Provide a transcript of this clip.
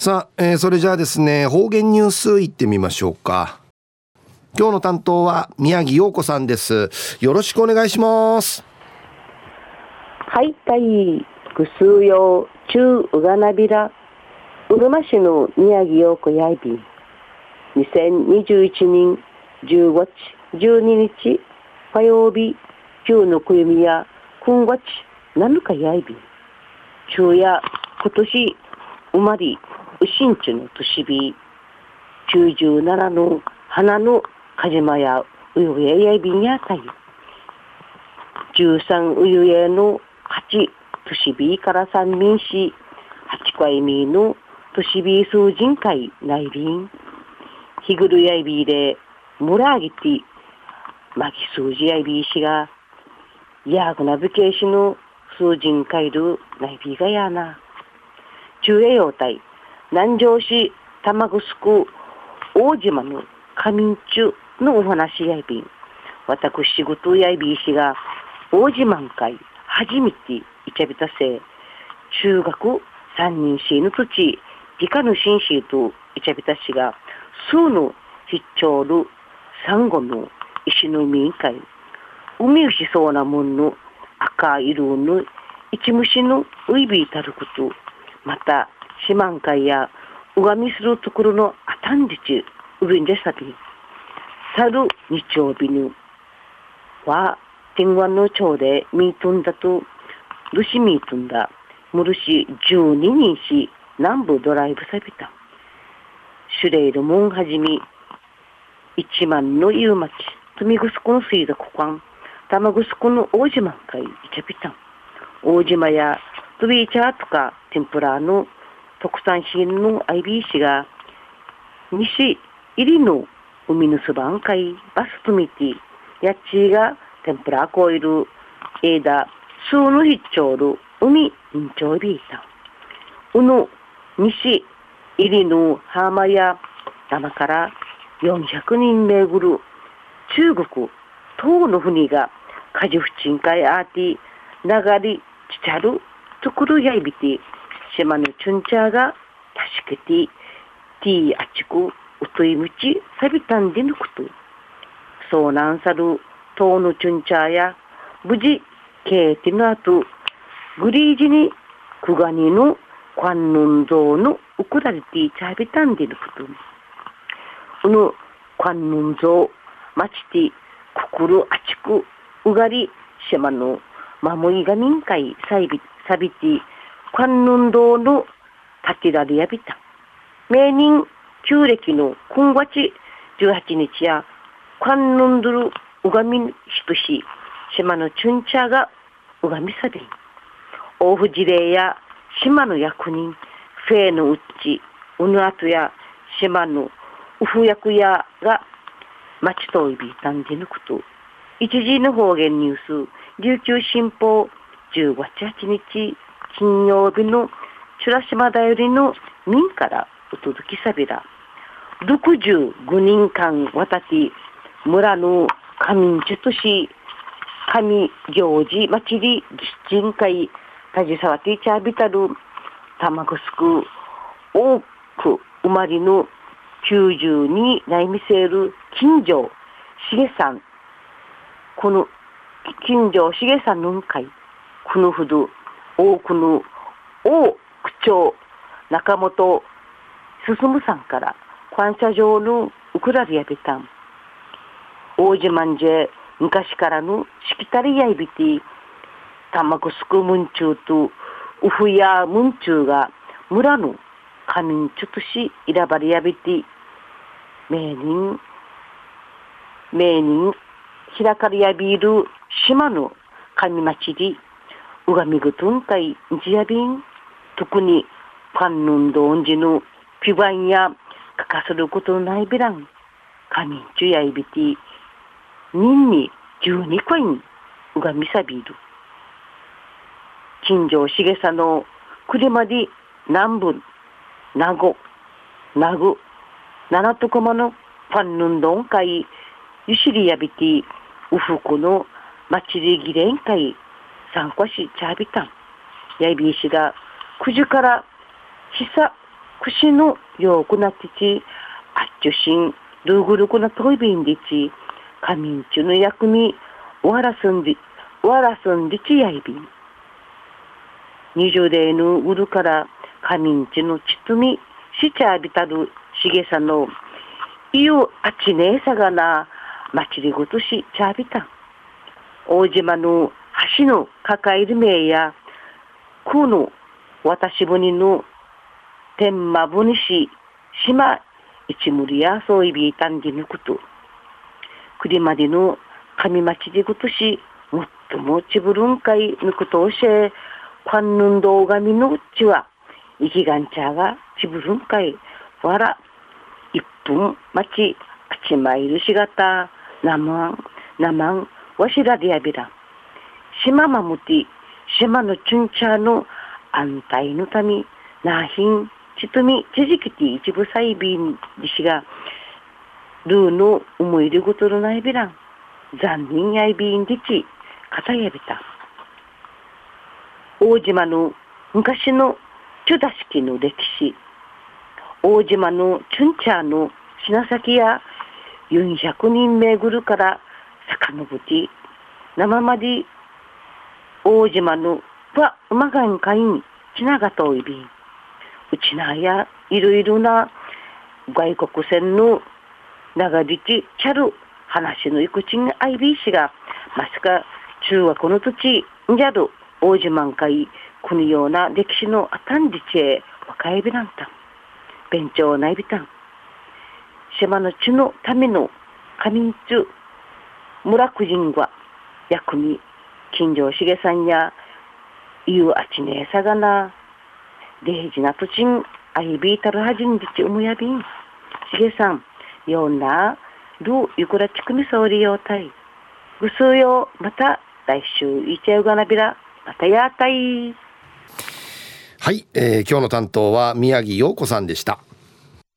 さあ、えー、それじゃあですね方言ニュースいってみましょうか。今日の担当は宮城陽子さんです。よろしくお願いします。はいたいぐすうよう中ううがなびらうるま市の宮城陽子やいびん。2021年10月12日火曜日旧のくゆみや今月7日やいびん。昼夜今年生まれうしんちゅの年日97の花のかじまやうゆえやいびんやたい。13うゆえの8年日から三民し8回目の年日数人会内便日ぐるやいびで村あぎてまき数字やいびしがやぐなぶけしの数人会る内びがやな。中英用隊南城市玉城区大島の仮眠中のお話やいびん私仕事やいびしが大島会初めていちゃびたせ中学三人しぬ土地理科の紳士といちゃびたしが数の必聴るサンゴの石の民会海牛そうなもんの赤色の一虫のウイビーたることまた四万回やうがみするところのあたんじちうるんでさび、さる日曜日に、は、天湾の町でみとんだと、るしみとんだ、むるし12人し、南部ドライブさびた。シュレイルもんはじみ、一万の夕町、とみぐすこの水族館、たまぐすこの大島かい、いちゃびた。大島や、とびいちゃとか、天ぷらの、特産品の IB 市が西入りの海のすばん会バストミティやっちーが天ぷらコイル枝数の必聴る海んちょいびいたうの西入りの浜や山から400人巡る中国東の国がカジフチンカイアーティ流りちちゃるところやいびて島のチュンチャーが確かに、ティーあちく、うといむち、さびたんでぬくと。そうなんさる、とうのチュンチャーや、無事、ケーティのあと、グリージに、くがにの、観音像の、ウうくられて、さびたんでぬくと。この、観音像、チちて、くくるあちく、うがり、島の、守り神サビティ、観音堂の建てられやびた。名人旧暦の今月18日や、観音堂るうがみしとし、島のチュンチャーがうがみさびん。大藤霊や島の役人、フェイのうち、うぬあとや島のうふ役やが町といびいたんでぬくと、一時の方言ニュース、琉球新報、10月8日、金曜日のチュラ島だよりの民からお届けさびら、65人間渡って村の神民主とし、神行事祭り儀人会携わっていちゃびたる卵すく多く生まれの90に内見せる金城茂さん。この金城茂さんの会このほど多くの大区長中本進さんから感謝状のウクラリアビタン大島んじゃ昔からのしきたりやいびて卵すくむんちゅうと、ウフやむんちゅうが村の仮眠ちょっとし、いらばりやびて、名人、名人、開かれやびる島の神町で、うがみぐとんかい、じやびん。特に、パンヌンドンじぬ、きュバンや、かかすることないべらん。かみんちゅやいびて、にんに、じゅうにこいん、うがみさびる。きんじょうしげさの、くりまり、ぶん、なご、なご、ななとこもの、パンヌンドンかい、ゆしりやびて、うふくの、まちりぎれんかい、り議連会、参加し、チャービタン。やいびいしが、9時から、ひさ、串のよくなってち、あっちゅしん、ルーグルクなトイビンでち、仮眠中の薬味、わらすんで、わらすんでちやいびん。二十代のうるから仮眠中のちつみ、しちゃびたるしげさの、いよあちねえさがな、まちりごとしちゃびたん。大島の橋の抱える名や、空の渡し船の天満船し、島一無理やそういびいたんでぬくと。栗までの上町でことし、もっともちぶるんかいぬくとおしえ、観音動画みのうちは、生きがんちゃがちぶるんかい、わら、一分待ち、あちまいるしがた、なまん、なまん、わしらでやびら。島まむて、島のチュンチャーの安泰のため、なひん、ちとみ、ちじきて一部サイビンしが、ルーの思い出ごとのないびらん、残念やいびんでち、かたやびた。大島の昔のチュダ式の歴史、大島のチュンチャーの品先や400人巡るから遡って生まで大島のは馬がんかいんちながといびんうちなやいろいろな外国船の長引きキャル話のいくちんあいびいしがまさか中国の土地にある大島んかい国ような歴史のあた。んじちえ若いびなんた。勉強ないびた。ん島の地のた。めの仮眠中村く人は役に金城茂さんやゆうあちねえさがなデイジなとちんあいびいたるはじんじちうむやびん茂さんようなるゆくらちくみそうりようたい。ぐすうよまた来週いちゃうがなびらまたやたい。はい、えー、今日の担当は宮城陽子さんでした。